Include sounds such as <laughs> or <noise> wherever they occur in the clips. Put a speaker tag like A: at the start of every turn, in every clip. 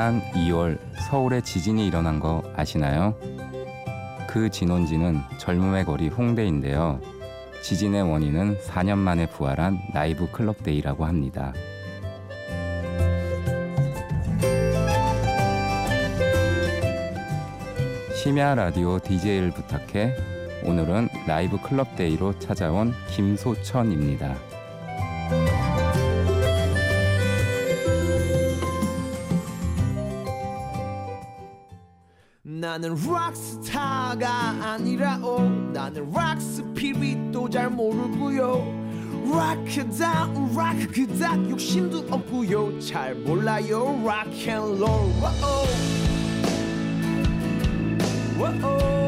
A: 지난 2월 서울에 지진이 일어난 거 아시나요? 그 진원지는 젊음의 거리 홍대인데요. 지진의 원인은 4년 만에 부활한 Live Club Day라고 합니다. 심야 라디오 DJ를 부탁해 오늘은 Live Club Day로 찾아온 김소천입니다.
B: 나는 락스타가 아니라오. 나는 락스피릿도 잘 모르고요. 락크다 락 그닥 욕심도 없고요. 잘 몰라요. 락앤롤. 와오. 와오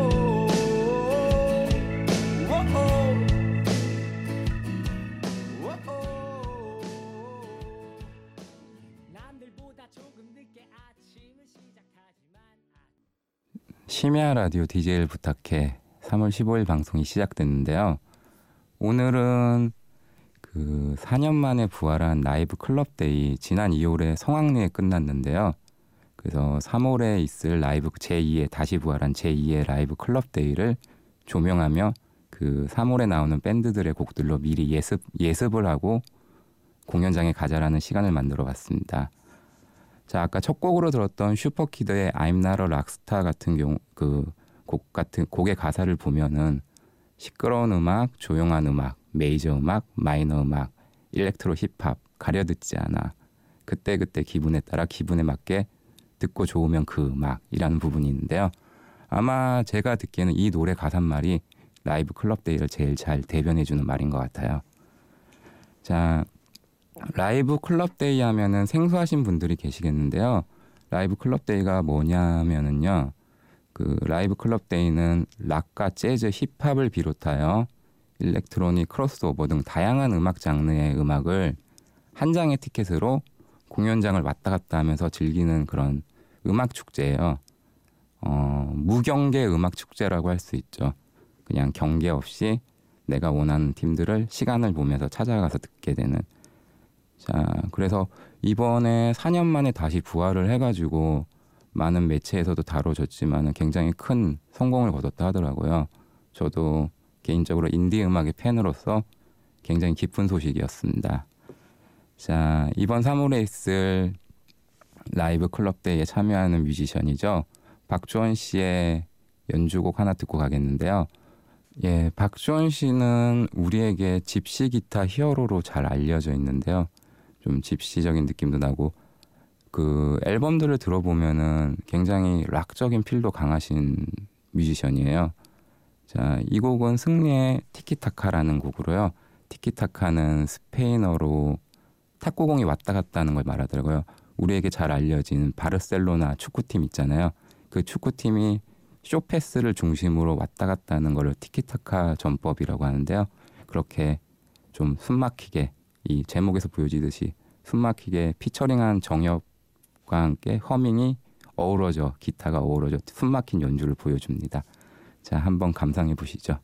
A: 심야 라디오 DJ를 부탁해 3월 15일 방송이 시작됐는데요. 오늘은 그 4년 만에 부활한 Live Club Day 지난 2월에 성황리에 끝났는데요. 그래서 3월에 있을 라이브 제2의 다시 부활한 제2의 Live Club Day를 조명하며 그 3월에 나오는 밴드들의 곡들로 미리 예습 예습을 하고 공연장에 가자라는 시간을 만들어 봤습니다. 자, 아까 첫 곡으로 들었던 슈퍼키드의 I'm Not a Rockstar 같은 경우 그 곡 같은 곡의 가사를 보면은 시끄러운 음악, 조용한 음악, 메이저 음악, 마이너 음악, electro 힙합 가려 듣지 않아. 그때 그때 기분에 따라 기분에 맞게 듣고 좋으면 그 음악이라는 부분이 있는데요. 아마 제가 듣기에는 이 노래 가사말이 라이브 클럽 데이를 제일 잘 대변해 주는 말인 것 같아요. 자, Live Club Day 하면은 생소하신 분들이 계시겠는데요. Live Club Day가 뭐냐면은요. 그 Live Club Day는 락과 재즈, 힙합을 비롯하여 electronic, 크로스오버 등 다양한 음악 장르의 음악을 한 장의 티켓으로 공연장을 왔다 갔다 하면서 즐기는 그런 음악 축제예요. 어, 무경계 음악 축제라고 할 수 있죠. 그냥 경계 없이 내가 원하는 팀들을 시간을 보면서 찾아가서 듣게 되는 자, 그래서 이번에 4년 만에 다시 부활을 해가지고 많은 매체에서도 다뤄졌지만 굉장히 큰 성공을 거뒀다 하더라고요. 저도 개인적으로 인디 음악의 팬으로서 굉장히 기쁜 소식이었습니다. 자, 이번 3월에 있을 라이브 클럽데이에 참여하는 뮤지션이죠. 박주원 씨의 연주곡 하나 듣고 가겠는데요. 예, 박주원 씨는 우리에게 집시 기타 히어로로 잘 알려져 있는데요. 좀 집시적인 느낌도 나고 그 앨범들을 들어보면은 굉장히 락적인 필도 강하신 뮤지션이에요. 자, 이 곡은 승리의 티키타카라는 곡으로요. 티키타카는 스페인어로 탁구공이 왔다 갔다 하는 걸 말하더라고요. 우리에게 잘 알려진 바르셀로나 축구팀 있잖아요. 그 축구팀이 쇼패스를 중심으로 왔다 갔다 하는 걸 티키타카 전법이라고 하는데요. 그렇게 좀 숨막히게 이 제목에서 보여지듯이 숨막히게 피처링한 정엽과 함께 허밍이 어우러져 기타가 어우러져 숨막힌 연주를 보여줍니다. 자, 한번 감상해 보시죠.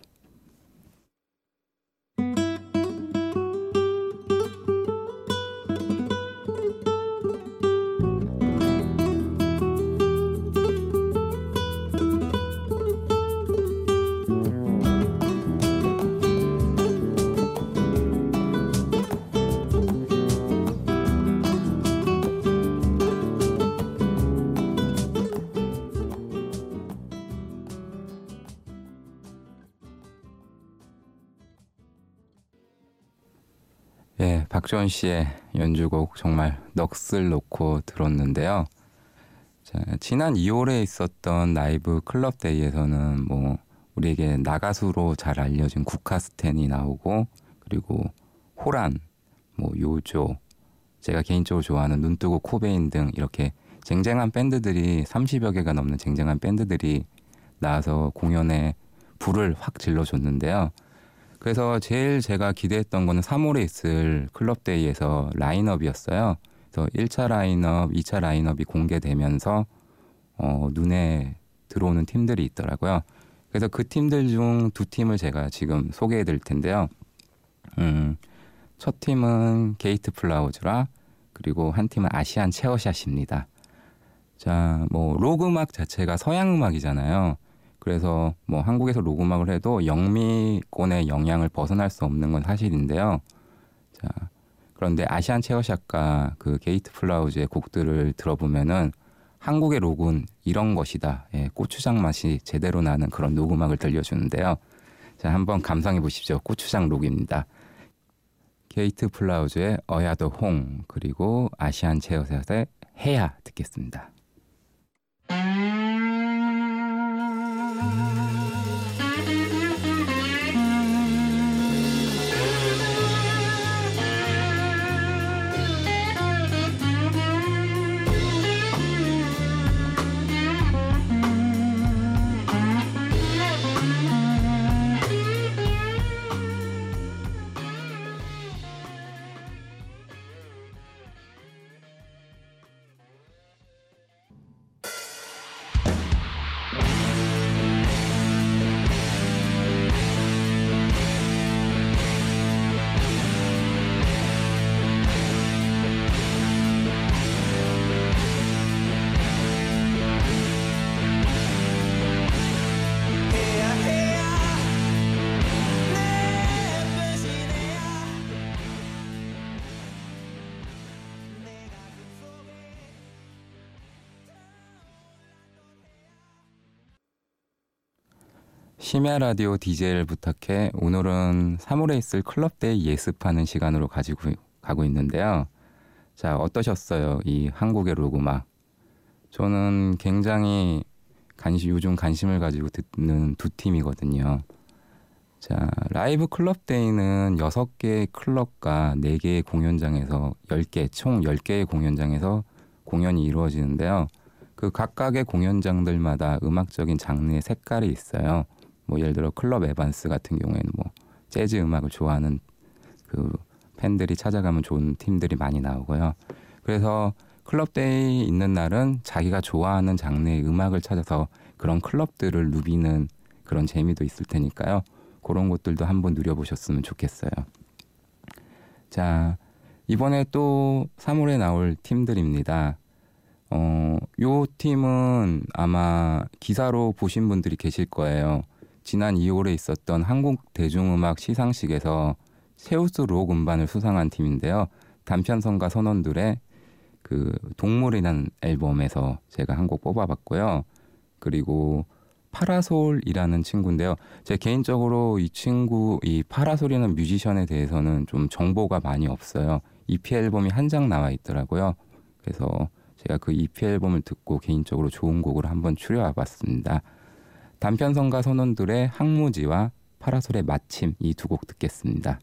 A: 박지원 씨의 연주곡 정말 넋을 놓고 들었는데요. 자, 지난 2월에 있었던 라이브 클럽 데이에서는 뭐 우리에게 나가수로 잘 알려진 국카스텐이 나오고 그리고 호란, 뭐 요조, 제가 개인적으로 좋아하는 눈뜨고 코베인 등 이렇게 쟁쟁한 밴드들이 30여 개가 넘는 쟁쟁한 밴드들이 나와서 공연에 불을 확 질러줬는데요. 그래서 제일 제가 기대했던 거는 3월에 있을 Club Day에서 라인업이었어요. 그래서 1차 라인업, 2차 라인업이 공개되면서 어, 눈에 들어오는 팀들이 있더라고요. 그래서 그 팀들 중 두 팀을 제가 지금 소개해 드릴 텐데요. 음, 첫 팀은 Gate Flowers라 그리고 한 팀은 Asian Chairshot입니다. 자, 뭐 록 음악 자체가 서양 음악이잖아요. 그래서 뭐 한국에서 록 음악을 해도 영미권의 영향을 벗어날 수 없는 건 사실인데요. 자, 그런데 아시안 체어샷과 그 Gate Flowers의 곡들을 들어보면은 한국의 록은 이런 것이다. 예, 고추장 맛이 제대로 나는 그런 록 음악을 들려주는데요. 자, 한번 감상해 보십시오. 고추장 록입니다. Gate Flowers의 어야드 홍 그리고 아시안 체어샷의 해야 듣겠습니다.
B: 해
A: 심야 라디오 DJ를 부탁해 오늘은 3월에 있을 클럽데이 예습하는 시간으로 가지고 가고 있는데요. 자, 어떠셨어요? 이 한국의 록 음악. 저는 굉장히 관심, 요즘 관심을 가지고 듣는 두 팀이거든요. 자, 라이브 클럽 데이는 6개의 클럽과 4개의 공연장에서 10개, 총 10개의 공연장에서 공연이 이루어지는데요. 그 각각의 공연장들마다 음악적인 장르의 색깔이 있어요. 뭐 예를 들어 클럽 에반스 같은 경우에는 뭐 재즈 음악을 좋아하는 그 팬들이 찾아가면 좋은 팀들이 많이 나오고요. 그래서 클럽데이 있는 날은 자기가 좋아하는 장르의 음악을 찾아서 그런 클럽들을 누비는 그런 재미도 있을 테니까요. 그런 것들도 한번 누려보셨으면 좋겠어요. 자, 이번에 또 3월에 나올 팀들입니다. 어, 요 팀은 아마 기사로 보신 분들이 계실 거예요. 지난 2월에 있었던 한국 대중음악 시상식에서 세우스 록 음반을 수상한 팀인데요. 단편성과 선원들의 그 동물이라는 앨범에서 제가 한 곡 뽑아봤고요. 그리고 파라솔이라는 친구인데요. 제 개인적으로 이 친구 이 파라솔이라는 뮤지션에 대해서는 좀 정보가 많이 없어요. EP 앨범이 한 장 나와 있더라고요. 그래서 제가 그 EP 앨범을 듣고 개인적으로 좋은 곡을 한번 추려와 봤습니다. 단편성과 선원들의 항무지와 파라솔의 마침 이 두 곡 듣겠습니다.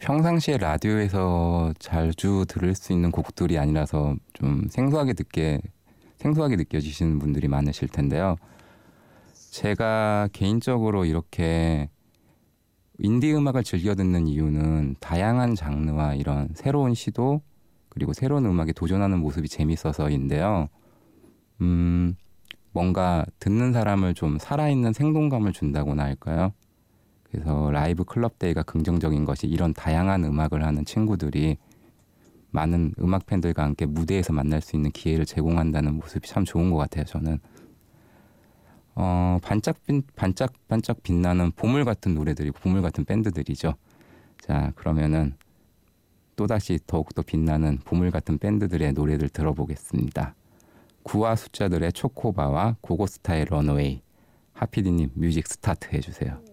A: 평상시에 라디오에서 자주 들을 수 있는 곡들이 아니라서 좀 생소하게 듣게 생소하게 느껴지시는 분들이 많으실 텐데요. 제가 개인적으로 이렇게 인디 음악을 즐겨 듣는 이유는 다양한 장르와 이런 새로운 시도 그리고 새로운 음악에 도전하는 모습이 재밌어서인데요. 음, 뭔가 듣는 사람을 좀 살아있는 생동감을 준다고나 할까요? 그래서 라이브 클럽 데이가 긍정적인 것이 이런 다양한 음악을 하는 친구들이 많은 음악 팬들과 함께 무대에서 만날 수 있는 기회를 제공한다는 모습이 참 좋은 것 같아요. 저는 어, 반짝 반짝 반짝 빛나는 보물 같은 노래들이고 보물 같은 밴드들이죠. 자 그러면은 또 다시 더욱 더 빛나는 보물 같은 밴드들의 노래를 들어보겠습니다. 9와 숫자들의 초코바와 고고스타의 런웨이 하피디님 뮤직 스타트 해주세요.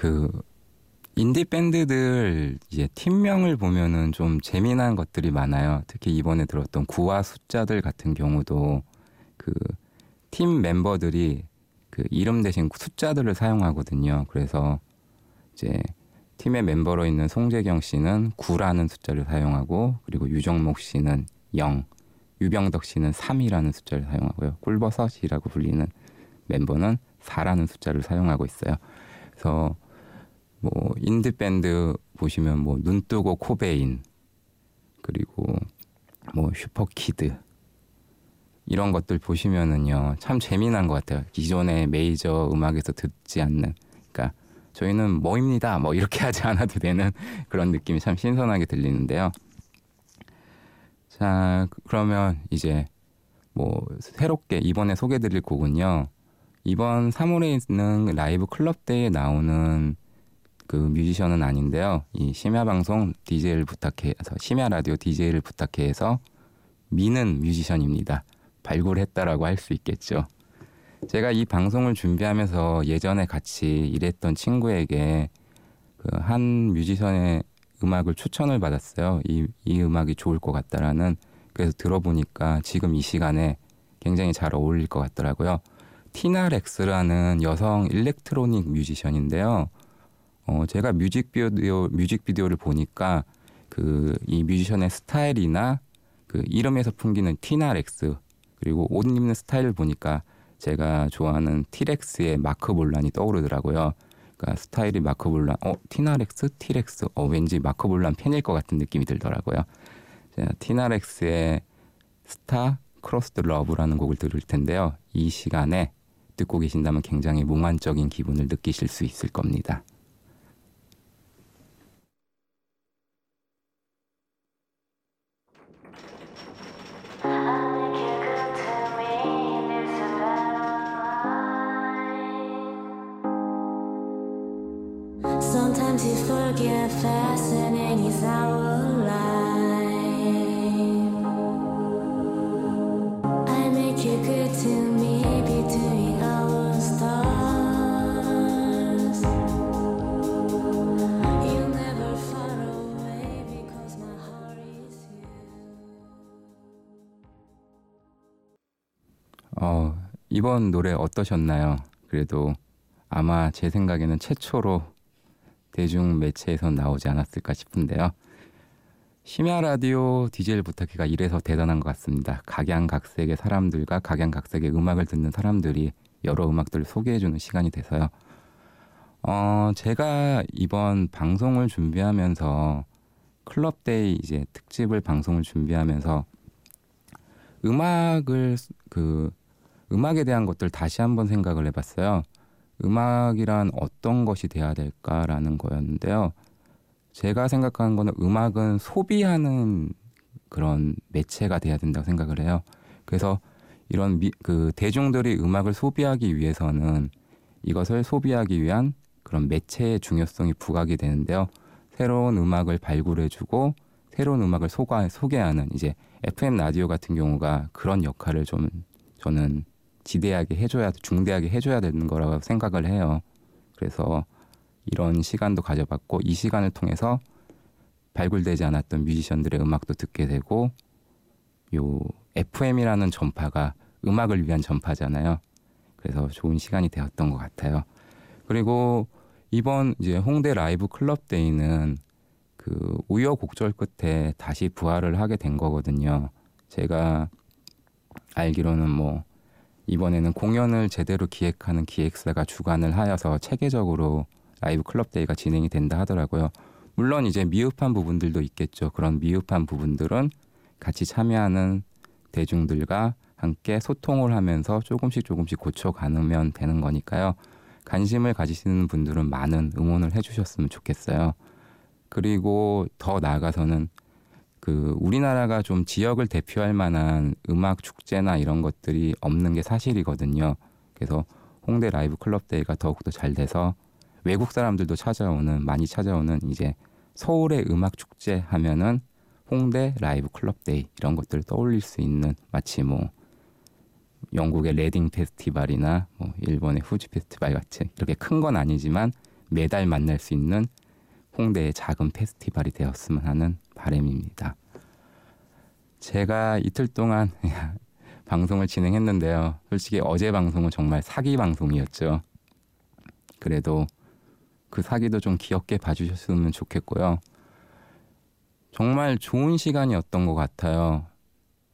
A: 그 인디 밴드들 이제 팀명을 보면은 좀 재미난 것들이 많아요. 특히 이번에 들었던 구와 숫자들 같은 경우도 그 팀 멤버들이 그 이름 대신 숫자들을 사용하거든요. 그래서 이제 팀의 멤버로 있는 송재경 씨는 9라는 숫자를 사용하고 그리고 유정목 씨는 0, 유병덕 씨는 3이라는 숫자를 사용하고요. 꿀버섯이라고 불리는 멤버는 4라는 숫자를 사용하고 있어요. 그래서 뭐 인디 밴드 보시면 뭐 눈뜨고 코베인 그리고 뭐 슈퍼키드 이런 것들 보시면은요 참 재미난 것 같아요. 기존의 메이저 음악에서 듣지 않는 그러니까 저희는 뭐입니다 뭐 이렇게 <laughs> 하지 않아도 되는 그런 느낌이 참 신선하게 들리는데요. 자 그러면 이제 뭐 새롭게 이번에 소개드릴 곡은요. 이번 3월에 있는 라이브 클럽대에 나오는 그 뮤지션은 아닌데요. 이 심야 방송 DJ를 부탁해서 심야 라디오 DJ를 부탁해서 미는 뮤지션입니다. 발굴했다라고 할 수 있겠죠. 제가 이 방송을 준비하면서 예전에 같이 일했던 친구에게 그 한 뮤지션의 음악을 추천을 받았어요. 이, 이 음악이 좋을 것 같다라는 그래서 들어보니까 지금 이 시간에 굉장히 잘 어울릴 것 같더라고요. 티나 렉스라는 여성 일렉트로닉 뮤지션인데요. 어, 제가 뮤직비디오 뮤직비디오를 보니까 그 이 뮤지션의 스타일이나 그 이름에서 풍기는 티나 렉스 그리고 옷 입는 스타일을 보니까 제가 좋아하는 티렉스의 마크 볼란이 떠오르더라고요. 그러니까 스타일이 마크 볼란, 어 티나렉스, 티렉스, 어 왠지 마크 볼란 팬일 것 같은 느낌이 들더라고요. 자, 티나렉스의 Star Crossed Love라는 곡을 들을 텐데요. 이 시간에 듣고 계신다면 굉장히 몽환적인 기분을 느끼실 수 있을 겁니다.
C: Forget fascinating is our life. I make you good to me between our stars. You'll never far away because my heart is you.
A: 어, 이번 노래 어떠셨나요? 그래도 아마 제 생각에는 최초로 대중 매체에서 나오지 않았을까 싶은데요. 심야 라디오 디젤 부탁해가 이래서 대단한 것 같습니다. 각양각색의 사람들과 각양각색의 음악을 듣는 사람들이 여러 음악들을 소개해주는 시간이 돼서요. 어, 제가 이번 방송을 준비하면서 클럽데이 이제 특집을 방송을 준비하면서 음악을 그 음악에 대한 것들 다시 한번 생각을 해봤어요. 음악이란 어떤 것이 돼야 될까라는 거였는데요. 제가 생각하는 거는 음악은 소비하는 그런 매체가 돼야 된다고 생각을 해요. 그래서 이런 미, 그 대중들이 음악을 소비하기 위해서는 이것을 소비하기 위한 그런 매체의 중요성이 부각이 되는데요. 새로운 음악을 발굴해주고 새로운 음악을 소가, 소개하는 이제 FM 라디오 같은 경우가 그런 역할을 좀 저는 지대하게 해줘야 중대하게 해줘야 되는 거라고 생각을 해요. 그래서 이런 시간도 가져봤고 이 시간을 통해서 발굴되지 않았던 뮤지션들의 음악도 듣게 되고 요 FM이라는 전파가 음악을 위한 전파잖아요. 그래서 좋은 시간이 되었던 것 같아요. 그리고 이번 이제 홍대 라이브 클럽 데이는 그 우여곡절 끝에 다시 부활을 하게 된 거거든요. 제가 알기로는 뭐 이번에는 공연을 제대로 기획하는 기획사가 주관을 하여서 체계적으로 라이브 클럽 데이가 진행이 된다 하더라고요. 물론 이제 미흡한 부분들도 있겠죠. 그런 미흡한 부분들은 같이 참여하는 대중들과 함께 소통을 하면서 조금씩 조금씩 고쳐가면 되는 거니까요. 관심을 가지시는 분들은 많은 응원을 해주셨으면 좋겠어요. 그리고 더 나아가서는 그 우리나라가 좀 지역을 대표할 만한 음악 축제나 이런 것들이 없는 게 사실이거든요. 그래서 홍대 라이브 클럽 데이가 더욱더 잘 돼서 외국 사람들도 찾아오는 많이 찾아오는 이제 서울의 음악 축제 하면은 홍대 라이브 클럽 데이 이런 것들을 떠올릴 수 있는 마치 뭐 영국의 레딩 페스티벌이나 뭐 일본의 후지 페스티벌 같이 이렇게 큰 건 아니지만 매달 만날 수 있는 홍대의 작은 페스티벌이 되었으면 하는 바람입니다. 제가 이틀 동안 <laughs> 방송을 진행했는데요. 솔직히 어제 방송은 정말 사기 방송이었죠. 그래도 그 사기도 좀 귀엽게 봐주셨으면 좋겠고요. 정말 좋은 시간이었던 것 같아요.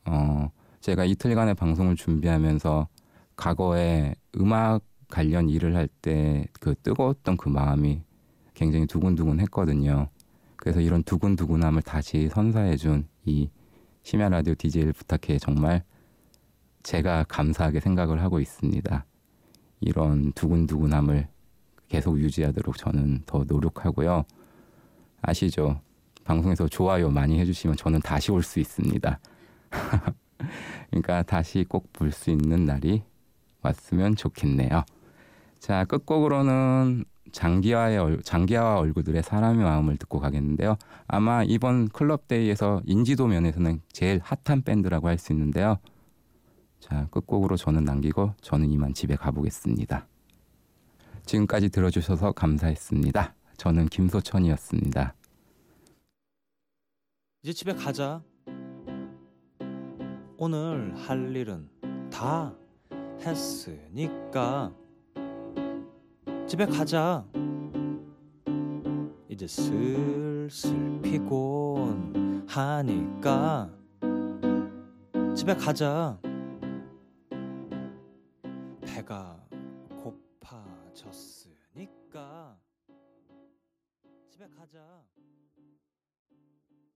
A: 어, 제가 이틀간의 방송을 준비하면서 과거에 음악 관련 일을 할 때 그 뜨거웠던 그 마음이 굉장히 두근두근 했거든요. 그래서 이런 두근두근함을 다시 선사해준 이 심야 라디오 DJ를 부탁해 정말 제가 감사하게 생각을 하고 있습니다. 이런 두근두근함을 계속 유지하도록 저는 더 노력하고요. 아시죠? 방송에서 좋아요 많이 해주시면 저는 다시 올 수 있습니다. <laughs> 그러니까 다시 꼭 볼 수 있는 날이 왔으면 좋겠네요. 자, 끝곡으로는 장기화의 얼, 장기화와 얼굴들의 사람의 마음을 듣고 가겠는데요. 아마 이번 클럽 데이에서 인지도 면에서는 제일 핫한 밴드라고 할 수 있는데요. 자, 끝곡으로 저는 남기고 저는 이만 집에 가보겠습니다. 지금까지 들어주셔서 감사했습니다. 저는 김소천이었습니다.
B: 이제 집에 가자. 오늘 할 일은 다 했으니까 집에 가자. 이제 슬슬 피곤하니까 집에 가자. 배가 고파졌으니까 집에 가자.